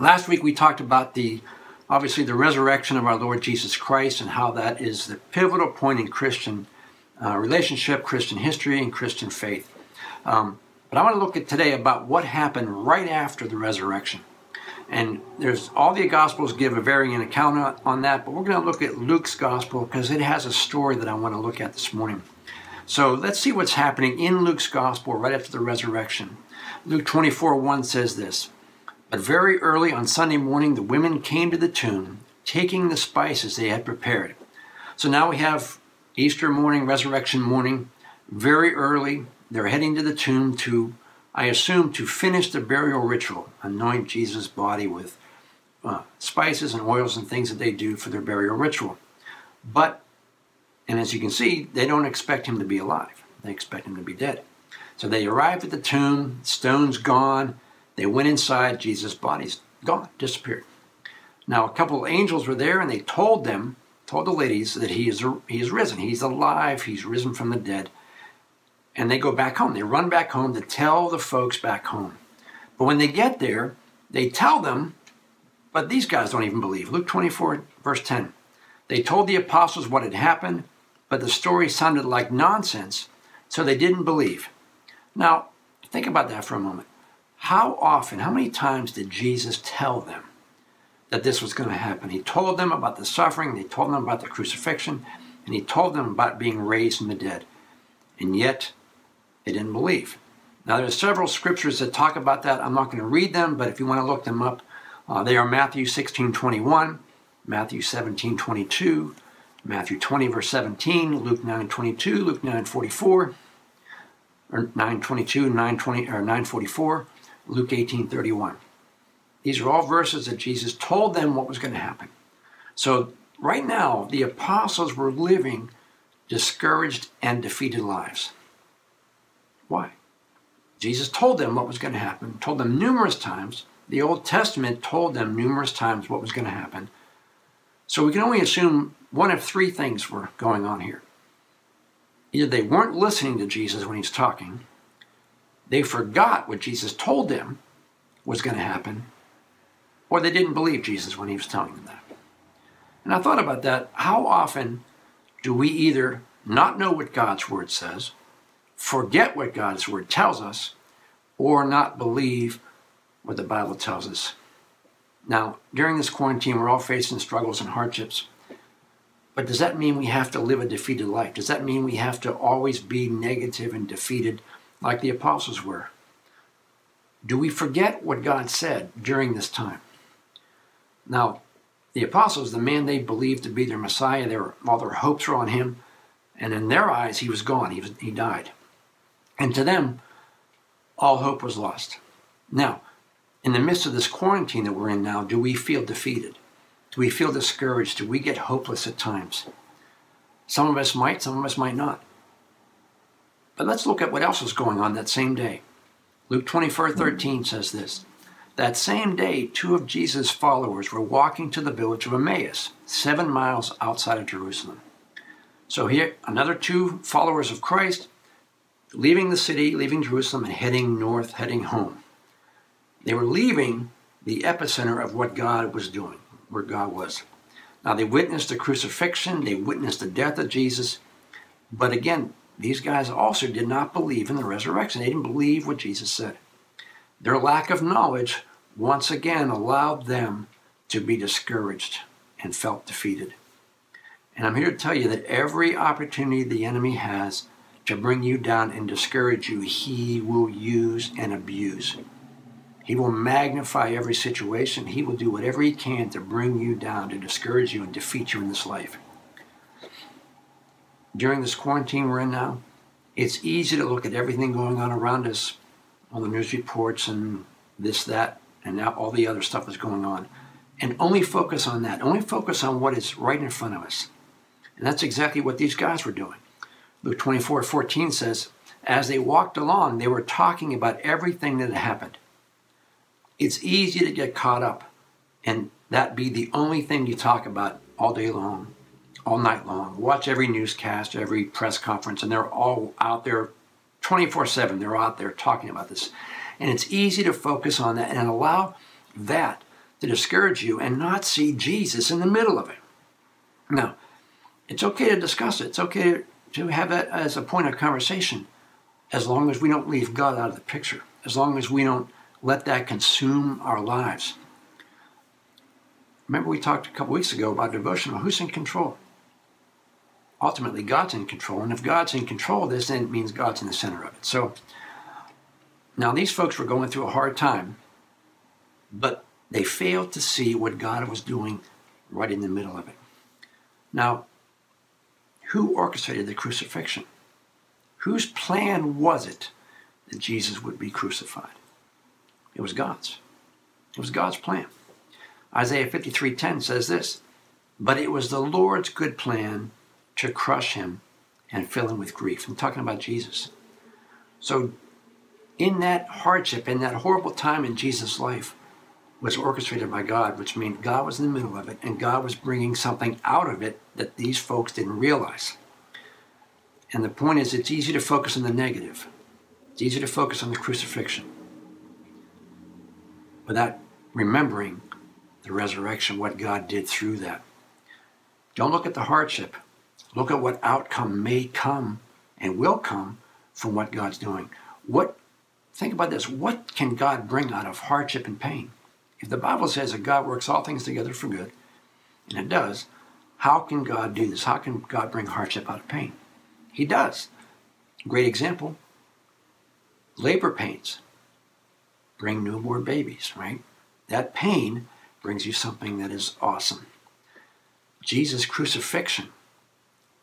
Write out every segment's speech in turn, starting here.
Last week we talked about the obviously the resurrection of our Lord Jesus Christ and how that is the pivotal point in Christian uh, relationship, Christian history, and Christian faith. Um, but I want to look at today about what happened right after the resurrection. And there's all the Gospels give a varying account on that, but we're going to look at Luke's Gospel because it has a story that I want to look at this morning. So let's see what's happening in Luke's Gospel right after the resurrection. Luke 24 1 says this But very early on Sunday morning, the women came to the tomb, taking the spices they had prepared. So now we have Easter morning, resurrection morning, very early. They're heading to the tomb to I assume, to finish the burial ritual, anoint Jesus' body with uh, spices and oils and things that they do for their burial ritual. But, and as you can see, they don't expect him to be alive. They expect him to be dead. So they arrive at the tomb, stone's gone. They went inside, Jesus' body's gone, disappeared. Now, a couple of angels were there and they told them, told the ladies that he is, he is risen. He's alive, he's risen from the dead and they go back home. They run back home to tell the folks back home. But when they get there, they tell them, but these guys don't even believe. Luke 24, verse 10. They told the apostles what had happened, but the story sounded like nonsense, so they didn't believe. Now, think about that for a moment. How often, how many times did Jesus tell them that this was going to happen? He told them about the suffering, he told them about the crucifixion, and he told them about being raised from the dead. And yet, they didn't believe. Now, there's several scriptures that talk about that. I'm not going to read them, but if you want to look them up, uh, they are Matthew 16 21, Matthew 17 22, Matthew 20, verse 17, Luke 9 22, Luke 9 44, or 9 22, 9 20, or 9 44, Luke 18 31. These are all verses that Jesus told them what was going to happen. So, right now, the apostles were living discouraged and defeated lives. Why? Jesus told them what was going to happen, told them numerous times. The Old Testament told them numerous times what was going to happen. So we can only assume one of three things were going on here. Either they weren't listening to Jesus when he's talking, they forgot what Jesus told them was going to happen, or they didn't believe Jesus when he was telling them that. And I thought about that. How often do we either not know what God's word says, forget what God's word tells us or not believe what the Bible tells us. Now, during this quarantine, we're all facing struggles and hardships. But does that mean we have to live a defeated life? Does that mean we have to always be negative and defeated like the apostles were? Do we forget what God said during this time? Now, the apostles, the man they believed to be their Messiah, all their hopes were on him, and in their eyes, he was gone. He, was, he died. And to them, all hope was lost. Now, in the midst of this quarantine that we're in now, do we feel defeated? Do we feel discouraged? Do we get hopeless at times? Some of us might, some of us might not. But let's look at what else was going on that same day. Luke 24 13 says this That same day, two of Jesus' followers were walking to the village of Emmaus, seven miles outside of Jerusalem. So here, another two followers of Christ leaving the city, leaving Jerusalem, and heading north, heading home. They were leaving the epicenter of what God was doing, where God was. Now, they witnessed the crucifixion, they witnessed the death of Jesus, but again, these guys also did not believe in the resurrection. They didn't believe what Jesus said. Their lack of knowledge once again allowed them to be discouraged and felt defeated. And I'm here to tell you that every opportunity the enemy has to bring you down and discourage you, he will use and abuse. He will magnify every situation. He will do whatever he can to bring you down, to discourage you, and defeat you in this life. During this quarantine we're in now, it's easy to look at everything going on around us, all the news reports and this, that, and now all the other stuff that's going on, and only focus on that. Only focus on what is right in front of us. And that's exactly what these guys were doing. Luke 24 14 says, As they walked along, they were talking about everything that had happened. It's easy to get caught up and that be the only thing you talk about all day long, all night long. Watch every newscast, every press conference, and they're all out there 24 7. They're out there talking about this. And it's easy to focus on that and allow that to discourage you and not see Jesus in the middle of it. Now, it's okay to discuss it. It's okay to have that as a point of conversation as long as we don't leave God out of the picture, as long as we don't let that consume our lives. Remember, we talked a couple weeks ago about devotional. Who's in control? Ultimately, God's in control. And if God's in control of this, then it means God's in the center of it. So now these folks were going through a hard time, but they failed to see what God was doing right in the middle of it. Now, who orchestrated the crucifixion? Whose plan was it that Jesus would be crucified? It was God's. It was God's plan. Isaiah 53:10 says this, "But it was the Lord's good plan to crush him and fill him with grief." I'm talking about Jesus. So in that hardship, in that horrible time in Jesus' life, was orchestrated by God, which means God was in the middle of it, and God was bringing something out of it that these folks didn't realize. And the point is, it's easy to focus on the negative. It's easy to focus on the crucifixion without remembering the resurrection, what God did through that. Don't look at the hardship. Look at what outcome may come and will come from what God's doing. What think about this. What can God bring out of hardship and pain? If the Bible says that God works all things together for good, and it does, how can God do this? How can God bring hardship out of pain? He does. Great example labor pains bring newborn babies, right? That pain brings you something that is awesome. Jesus' crucifixion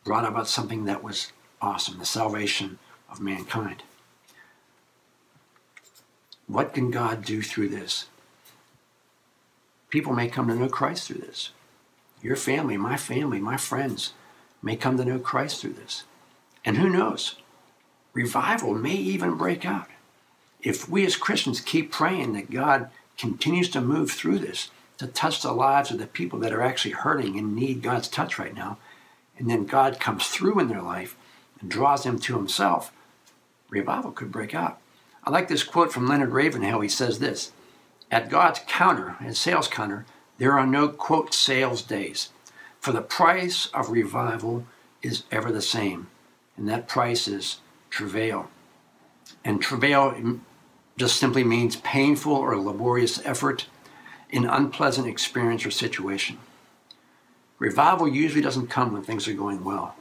brought about something that was awesome the salvation of mankind. What can God do through this? People may come to know Christ through this. Your family, my family, my friends may come to know Christ through this. And who knows? Revival may even break out. If we as Christians keep praying that God continues to move through this, to touch the lives of the people that are actually hurting and need God's touch right now. And then God comes through in their life and draws them to himself. Revival could break out. I like this quote from Leonard Ravenhill. He says this At God's counter, and sales counter, there are no quote sales days, for the price of revival is ever the same, and that price is travail. And travail just simply means painful or laborious effort an unpleasant experience or situation. Revival usually doesn't come when things are going well.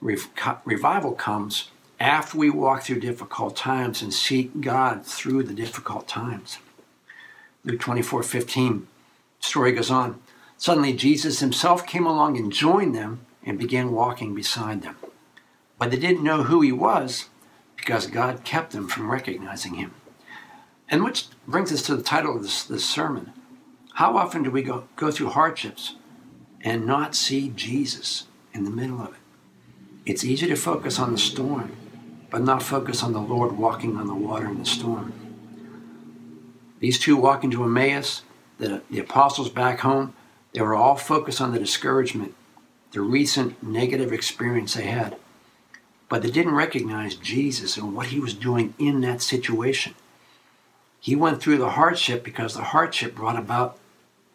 revival comes after we walk through difficult times and seek God through the difficult times. Luke 24 15, story goes on. Suddenly, Jesus himself came along and joined them and began walking beside them. But they didn't know who he was because God kept them from recognizing him. And which brings us to the title of this, this sermon how often do we go, go through hardships and not see Jesus in the middle of it? It's easy to focus on the storm, but not focus on the Lord walking on the water in the storm. These two walk into Emmaus, the, the apostles back home, they were all focused on the discouragement, the recent negative experience they had. But they didn't recognize Jesus and what he was doing in that situation. He went through the hardship because the hardship brought about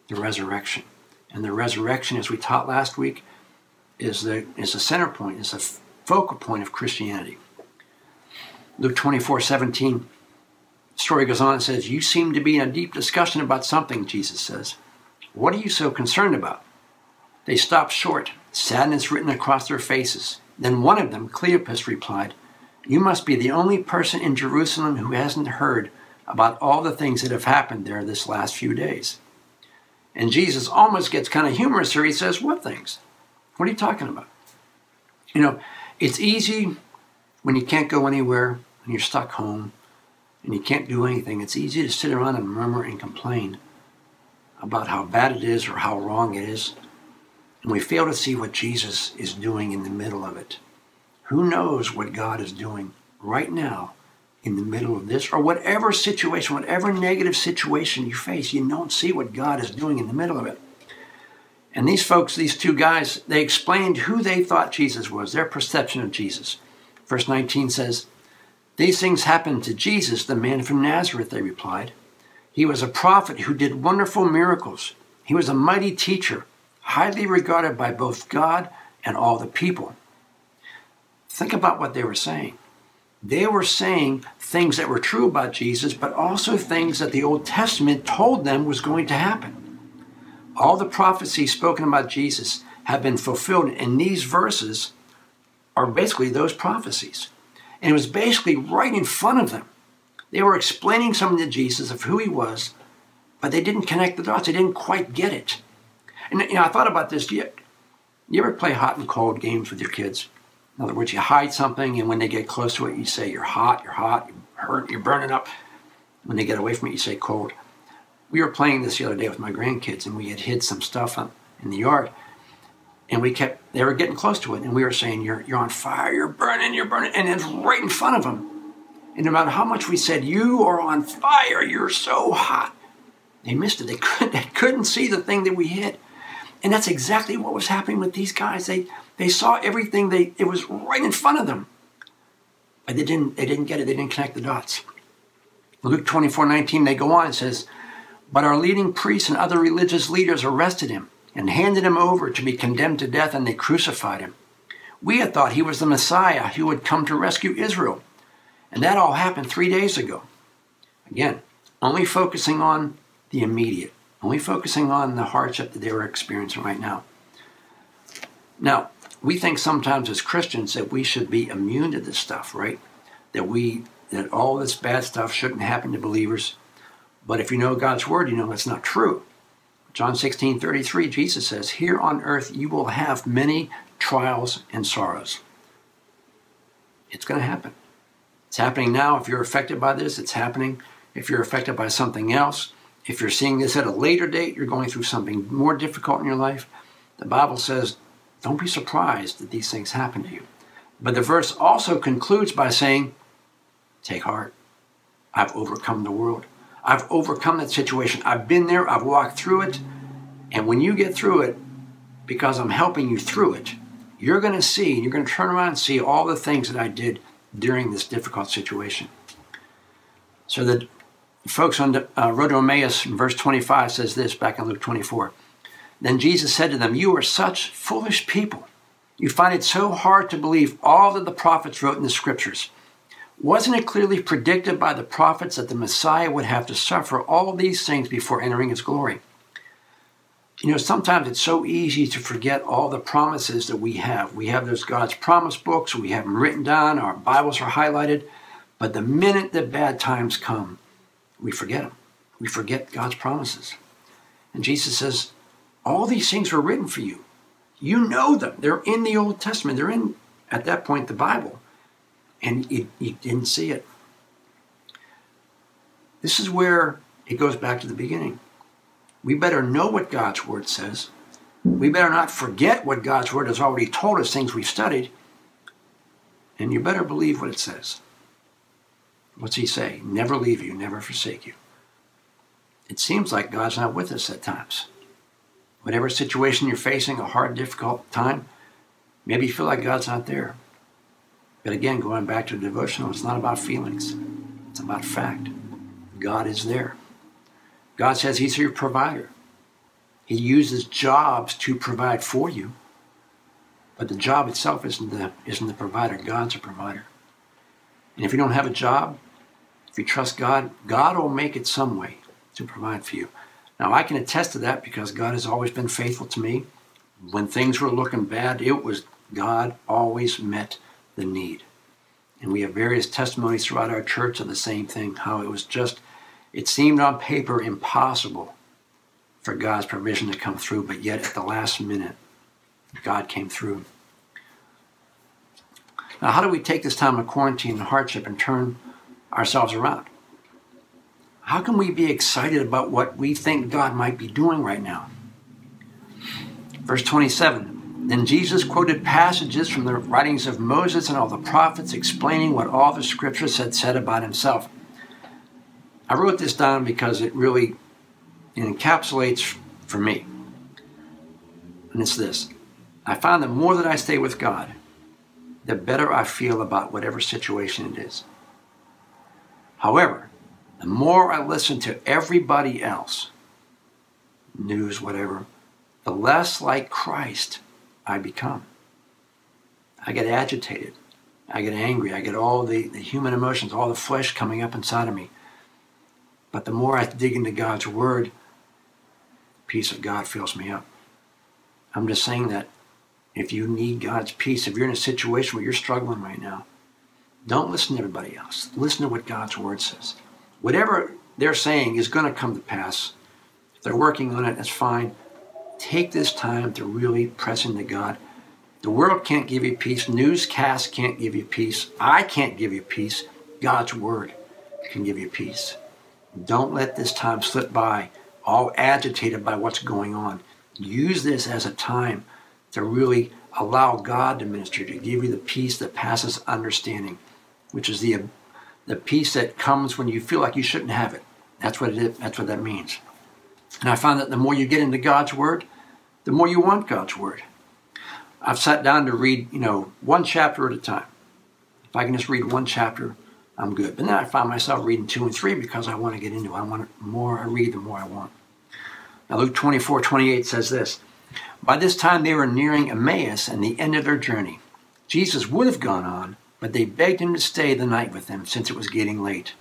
the resurrection. And the resurrection, as we taught last week, is the, is the center point, is the focal point of Christianity. Luke 24 17, story goes on and says, You seem to be in a deep discussion about something, Jesus says. What are you so concerned about? They stopped short, sadness written across their faces. Then one of them, Cleopas, replied, You must be the only person in Jerusalem who hasn't heard about all the things that have happened there this last few days. And Jesus almost gets kind of humorous here. He says, What things? What are you talking about? You know, it's easy when you can't go anywhere and you're stuck home and you can't do anything. It's easy to sit around and murmur and complain about how bad it is or how wrong it is. And we fail to see what Jesus is doing in the middle of it. Who knows what God is doing right now in the middle of this, or whatever situation, whatever negative situation you face, you don't see what God is doing in the middle of it. And these folks, these two guys, they explained who they thought Jesus was, their perception of Jesus. Verse 19 says, These things happened to Jesus, the man from Nazareth, they replied. He was a prophet who did wonderful miracles. He was a mighty teacher, highly regarded by both God and all the people. Think about what they were saying. They were saying things that were true about Jesus, but also things that the Old Testament told them was going to happen. All the prophecies spoken about Jesus have been fulfilled, and these verses are basically those prophecies. And it was basically right in front of them. They were explaining something to Jesus of who he was, but they didn't connect the dots. They didn't quite get it. And you know, I thought about this. You, you ever play hot and cold games with your kids? In other words, you hide something, and when they get close to it, you say, You're hot, you're hot, you're hurt, you're burning up. When they get away from it, you say, Cold. We were playing this the other day with my grandkids, and we had hid some stuff in the yard. And we kept, they were getting close to it, and we were saying, You're, you're on fire, you're burning, you're burning. And it's right in front of them. And no matter how much we said, You are on fire, you're so hot, they missed it. They couldn't, they couldn't see the thing that we hid. And that's exactly what was happening with these guys. They, they saw everything. They it was right in front of them, but they didn't they didn't get it. They didn't connect the dots. Luke 24, 19, they go on and says, But our leading priests and other religious leaders arrested him and handed him over to be condemned to death, and they crucified him. We had thought he was the Messiah who would come to rescue Israel. And that all happened three days ago. Again, only focusing on the immediate, only focusing on the hardship that they were experiencing right now. Now, we think sometimes as Christians that we should be immune to this stuff, right? That we that all this bad stuff shouldn't happen to believers. But if you know God's word, you know it's not true. John 16, 33, Jesus says, Here on earth you will have many trials and sorrows. It's going to happen. It's happening now. If you're affected by this, it's happening. If you're affected by something else, if you're seeing this at a later date, you're going through something more difficult in your life. The Bible says don't be surprised that these things happen to you. But the verse also concludes by saying, Take heart. I've overcome the world. I've overcome that situation. I've been there. I've walked through it. And when you get through it, because I'm helping you through it, you're going to see, and you're going to turn around and see all the things that I did during this difficult situation. So the folks on the uh, Road to Emmaus, verse 25 says this back in Luke 24. Then Jesus said to them, You are such foolish people. You find it so hard to believe all that the prophets wrote in the scriptures. Wasn't it clearly predicted by the prophets that the Messiah would have to suffer all these things before entering his glory? You know, sometimes it's so easy to forget all the promises that we have. We have those God's promise books, we have them written down, our Bibles are highlighted, but the minute that bad times come, we forget them. We forget God's promises. And Jesus says, all these things were written for you. You know them. They're in the Old Testament. They're in, at that point, the Bible. And you, you didn't see it. This is where it goes back to the beginning. We better know what God's Word says. We better not forget what God's Word has already told us, things we've studied. And you better believe what it says. What's He say? Never leave you, never forsake you. It seems like God's not with us at times whatever situation you're facing, a hard, difficult time, maybe you feel like God's not there. But again, going back to the devotional, it's not about feelings, it's about fact. God is there. God says He's your provider. He uses jobs to provide for you. But the job itself isn't the, isn't the provider. God's a provider. And if you don't have a job, if you trust God, God will make it some way to provide for you. Now, I can attest to that because God has always been faithful to me. When things were looking bad, it was God always met the need. And we have various testimonies throughout our church of the same thing how it was just, it seemed on paper impossible for God's provision to come through, but yet at the last minute, God came through. Now, how do we take this time of quarantine and hardship and turn ourselves around? How can we be excited about what we think God might be doing right now? Verse 27 Then Jesus quoted passages from the writings of Moses and all the prophets explaining what all the scriptures had said about himself. I wrote this down because it really encapsulates for me. And it's this I find the more that I stay with God, the better I feel about whatever situation it is. However, the more I listen to everybody else, news, whatever, the less like Christ I become. I get agitated. I get angry. I get all the, the human emotions, all the flesh coming up inside of me. But the more I dig into God's Word, the peace of God fills me up. I'm just saying that if you need God's peace, if you're in a situation where you're struggling right now, don't listen to everybody else. Listen to what God's Word says. Whatever they're saying is going to come to pass. If they're working on it, that's fine. Take this time to really press into God the world can't give you peace. Newscasts can't give you peace. I can't give you peace. God's word can give you peace. Don't let this time slip by, all agitated by what's going on. Use this as a time to really allow God to minister, to give you the peace that passes understanding, which is the, the peace that comes when you feel like you shouldn't have it. That's what it is, that's what that means. And I find that the more you get into God's word, the more you want God's word. I've sat down to read, you know, one chapter at a time. If I can just read one chapter, I'm good. But then I find myself reading two and three because I want to get into it. I want the more I read, the more I want. Now, Luke 24 28 says this By this time they were nearing Emmaus and the end of their journey. Jesus would have gone on, but they begged him to stay the night with them since it was getting late.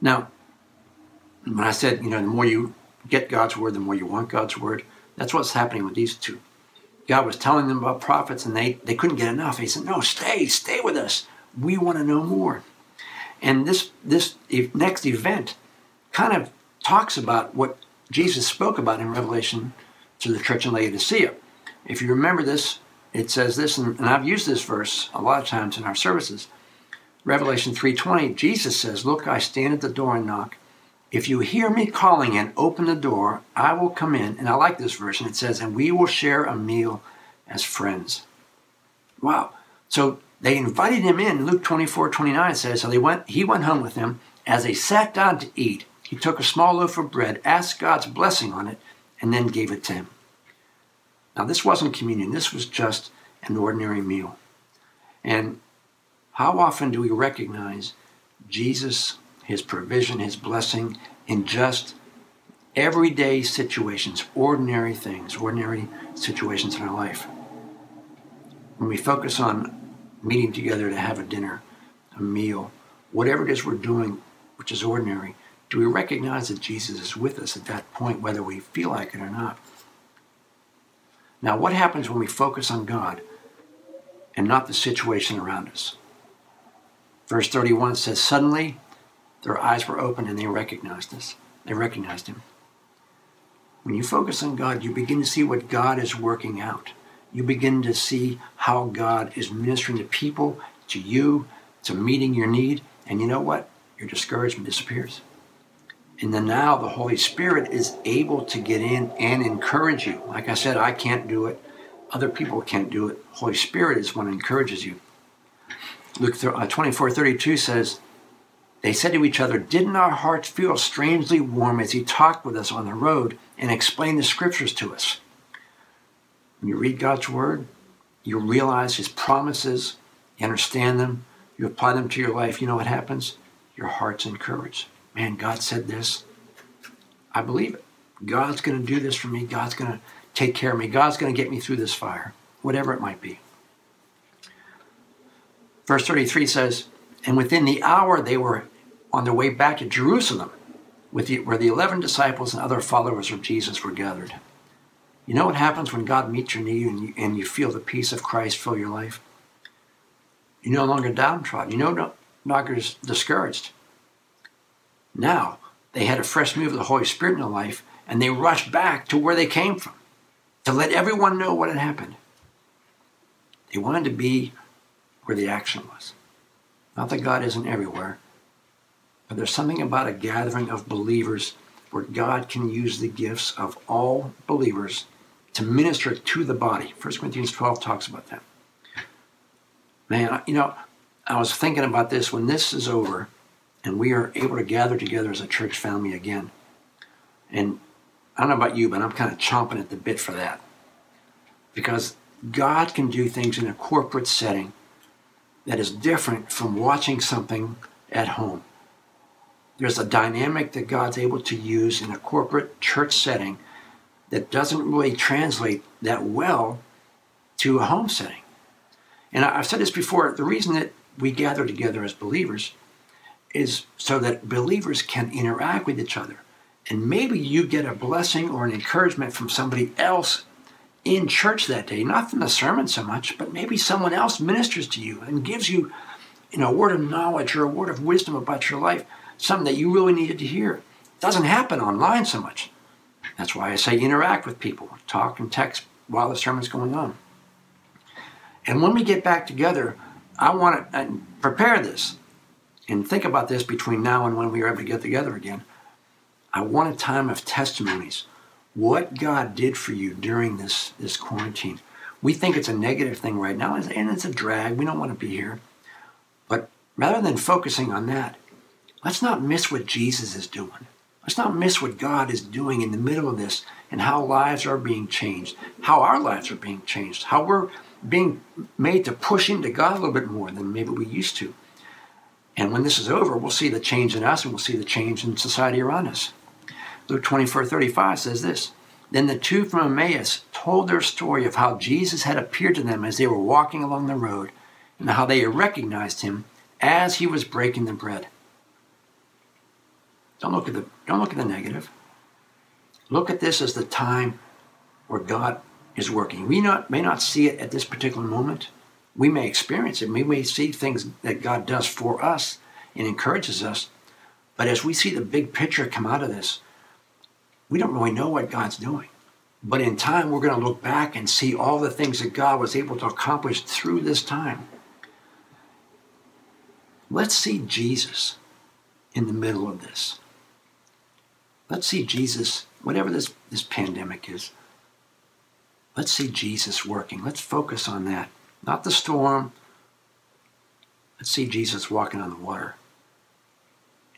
Now, when I said, you know, the more you get God's word, the more you want God's word, that's what's happening with these two. God was telling them about prophets and they, they couldn't get enough. He said, No, stay, stay with us. We want to know more. And this, this next event kind of talks about what Jesus spoke about in Revelation to the church in Laodicea. If you remember this, it says this, and, and I've used this verse a lot of times in our services. Revelation 3:20, Jesus says, "Look, I stand at the door and knock. If you hear me calling and open the door, I will come in. And I like this version. It says, and we will share a meal as friends. Wow. So they invited him in. Luke 24, 29 says, so they went, he went home with them. As they sat down to eat, he took a small loaf of bread, asked God's blessing on it, and then gave it to him. Now, this wasn't communion. This was just an ordinary meal. And how often do we recognize Jesus his provision, His blessing in just everyday situations, ordinary things, ordinary situations in our life. When we focus on meeting together to have a dinner, a meal, whatever it is we're doing, which is ordinary, do we recognize that Jesus is with us at that point, whether we feel like it or not? Now, what happens when we focus on God and not the situation around us? Verse 31 says, Suddenly their eyes were open and they recognized us. They recognized him. When you focus on God, you begin to see what God is working out. You begin to see how God is ministering to people, to you, to meeting your need. And you know what? Your discouragement disappears. And then now the Holy Spirit is able to get in and encourage you. Like I said, I can't do it. Other people can't do it. Holy Spirit is one encourages you. Luke uh, 24 32 says, they said to each other, Didn't our hearts feel strangely warm as he talked with us on the road and explained the scriptures to us? When you read God's word, you realize his promises, you understand them, you apply them to your life, you know what happens? Your heart's encouraged. Man, God said this. I believe it. God's going to do this for me. God's going to take care of me. God's going to get me through this fire, whatever it might be. Verse 33 says, And within the hour they were on their way back to Jerusalem, the, where the 11 disciples and other followers of Jesus were gathered. You know what happens when God meets your need and you, and you feel the peace of Christ fill your life? You're no longer downtrodden. You're no longer discouraged. Now, they had a fresh move of the Holy Spirit in their life, and they rushed back to where they came from to let everyone know what had happened. They wanted to be where the action was. Not that God isn't everywhere, but there's something about a gathering of believers where God can use the gifts of all believers to minister to the body. 1 Corinthians 12 talks about that. Man, you know, I was thinking about this when this is over and we are able to gather together as a church family again. And I don't know about you, but I'm kind of chomping at the bit for that. Because God can do things in a corporate setting that is different from watching something at home. there's a dynamic that God's able to use in a corporate church setting that doesn't really translate that well to a home setting. And I've said this before the reason that we gather together as believers is so that believers can interact with each other. And maybe you get a blessing or an encouragement from somebody else in church that day, not from the sermon so much, but maybe someone else ministers to you and gives you, you know, a word of knowledge or a word of wisdom about your life, something that you really needed to hear. It doesn't happen online so much. That's why I say interact with people, talk and text while the sermon's going on. And when we get back together, I want to uh, prepare this and think about this between now and when we are able to get together again. I want a time of testimonies what God did for you during this, this quarantine. We think it's a negative thing right now, and it's a drag. We don't want to be here. But rather than focusing on that, let's not miss what Jesus is doing. Let's not miss what God is doing in the middle of this and how lives are being changed, how our lives are being changed, how we're being made to push into God a little bit more than maybe we used to. And when this is over, we'll see the change in us and we'll see the change in society around us. Luke 24 35 says this Then the two from Emmaus told their story of how Jesus had appeared to them as they were walking along the road and how they recognized him as he was breaking the bread. Don't look at the, don't look at the negative. Look at this as the time where God is working. We not, may not see it at this particular moment. We may experience it. We may see things that God does for us and encourages us. But as we see the big picture come out of this, we don't really know what God's doing. But in time, we're going to look back and see all the things that God was able to accomplish through this time. Let's see Jesus in the middle of this. Let's see Jesus, whatever this, this pandemic is, let's see Jesus working. Let's focus on that. Not the storm. Let's see Jesus walking on the water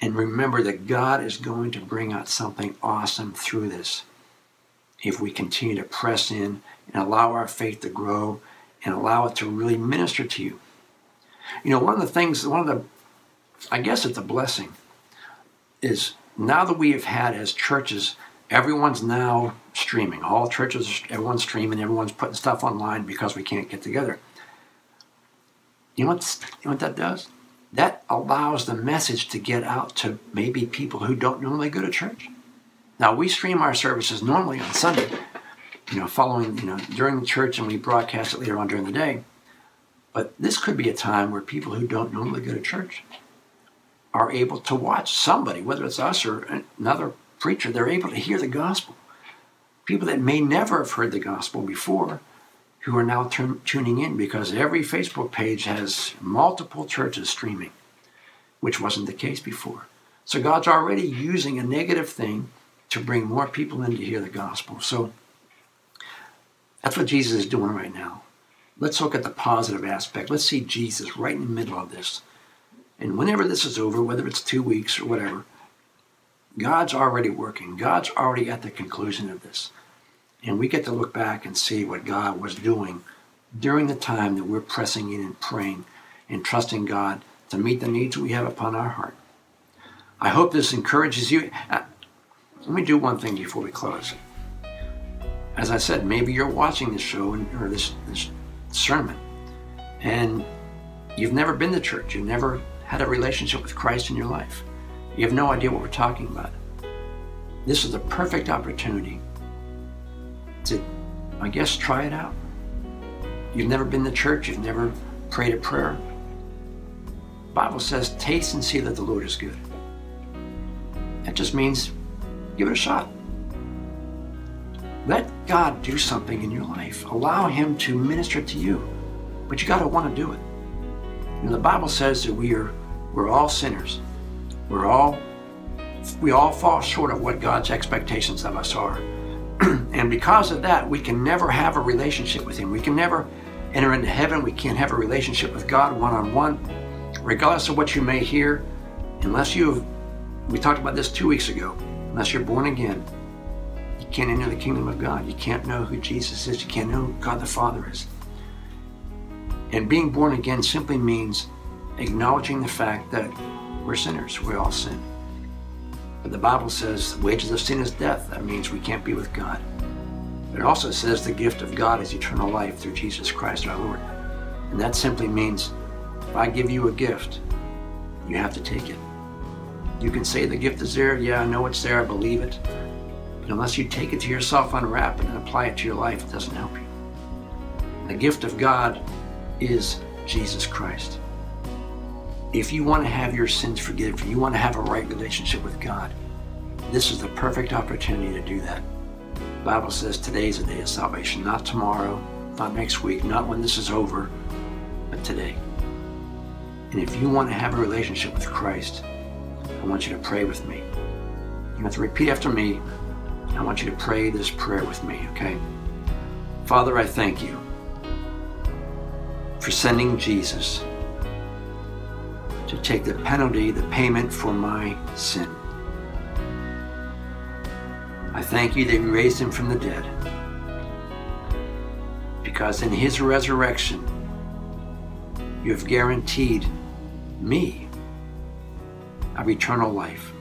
and remember that God is going to bring out something awesome through this if we continue to press in and allow our faith to grow and allow it to really minister to you. You know, one of the things, one of the, I guess it's a blessing, is now that we have had as churches, everyone's now streaming. All churches, everyone's streaming, everyone's putting stuff online because we can't get together. You know what, you know what that does? that allows the message to get out to maybe people who don't normally go to church. Now we stream our services normally on Sunday, you know, following, you know, during the church and we broadcast it later on during the day. But this could be a time where people who don't normally go to church are able to watch somebody, whether it's us or another preacher, they're able to hear the gospel. People that may never have heard the gospel before who are now t- tuning in because every Facebook page has multiple churches streaming, which wasn't the case before. So God's already using a negative thing to bring more people in to hear the gospel. So that's what Jesus is doing right now. Let's look at the positive aspect. Let's see Jesus right in the middle of this. And whenever this is over, whether it's two weeks or whatever, God's already working. God's already at the conclusion of this. And we get to look back and see what God was doing during the time that we're pressing in and praying and trusting God to meet the needs we have upon our heart. I hope this encourages you. Uh, let me do one thing before we close. As I said, maybe you're watching this show or this, this sermon and you've never been to church, you've never had a relationship with Christ in your life. You have no idea what we're talking about. This is the perfect opportunity to, I guess, try it out. You've never been to church, you've never prayed a prayer. Bible says, taste and see that the Lord is good. That just means give it a shot. Let God do something in your life. Allow Him to minister to you. But you got to want to do it. And the Bible says that we are we're all sinners. We're all we all fall short of what God's expectations of us are. and because of that, we can never have a relationship with Him. We can never enter into heaven. We can't have a relationship with God one on one, regardless of what you may hear, unless you've, we talked about this two weeks ago, unless you're born again. You can't enter the kingdom of God. You can't know who Jesus is. You can't know who God the Father is. And being born again simply means acknowledging the fact that we're sinners. We all sin. But the Bible says the wages of sin is death. That means we can't be with God. It also says the gift of God is eternal life through Jesus Christ our Lord. And that simply means if I give you a gift, you have to take it. You can say the gift is there. Yeah, I know it's there. I believe it. But unless you take it to yourself, unwrap it, and apply it to your life, it doesn't help you. The gift of God is Jesus Christ. If you want to have your sins forgiven, you want to have a right relationship with God, this is the perfect opportunity to do that. The Bible says today is a day of salvation, not tomorrow, not next week, not when this is over, but today. And if you want to have a relationship with Christ, I want you to pray with me. You have to repeat after me. I want you to pray this prayer with me, okay? Father, I thank you for sending Jesus to take the penalty, the payment for my sin. I thank you that you raised him from the dead. Because in his resurrection, you have guaranteed me of eternal life.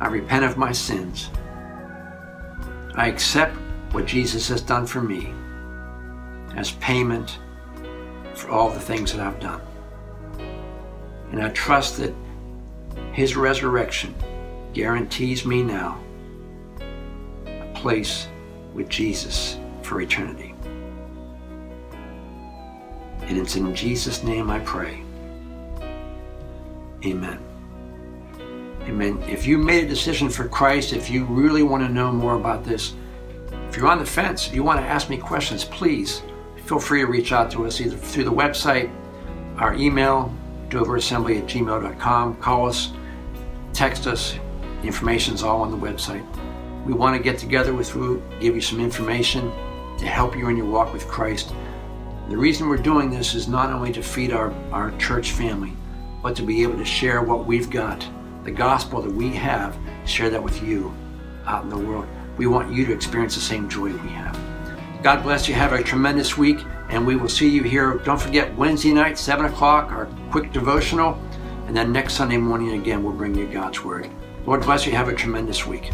I repent of my sins. I accept what Jesus has done for me as payment for all the things that I've done. And I trust that His resurrection guarantees me now a place with Jesus for eternity. And it's in Jesus' name I pray. Amen. Amen. If you made a decision for Christ, if you really want to know more about this, if you're on the fence, if you want to ask me questions, please feel free to reach out to us either through the website, our email, doverassembly at gmail.com. Call us, text us. The information's all on the website. We want to get together with you, give you some information to help you in your walk with Christ. The reason we're doing this is not only to feed our, our church family, but to be able to share what we've got, the gospel that we have, share that with you out in the world. We want you to experience the same joy we have. God bless you. Have a tremendous week, and we will see you here. Don't forget Wednesday night, 7 o'clock, our quick devotional. And then next Sunday morning again, we'll bring you God's Word. Lord bless you. Have a tremendous week.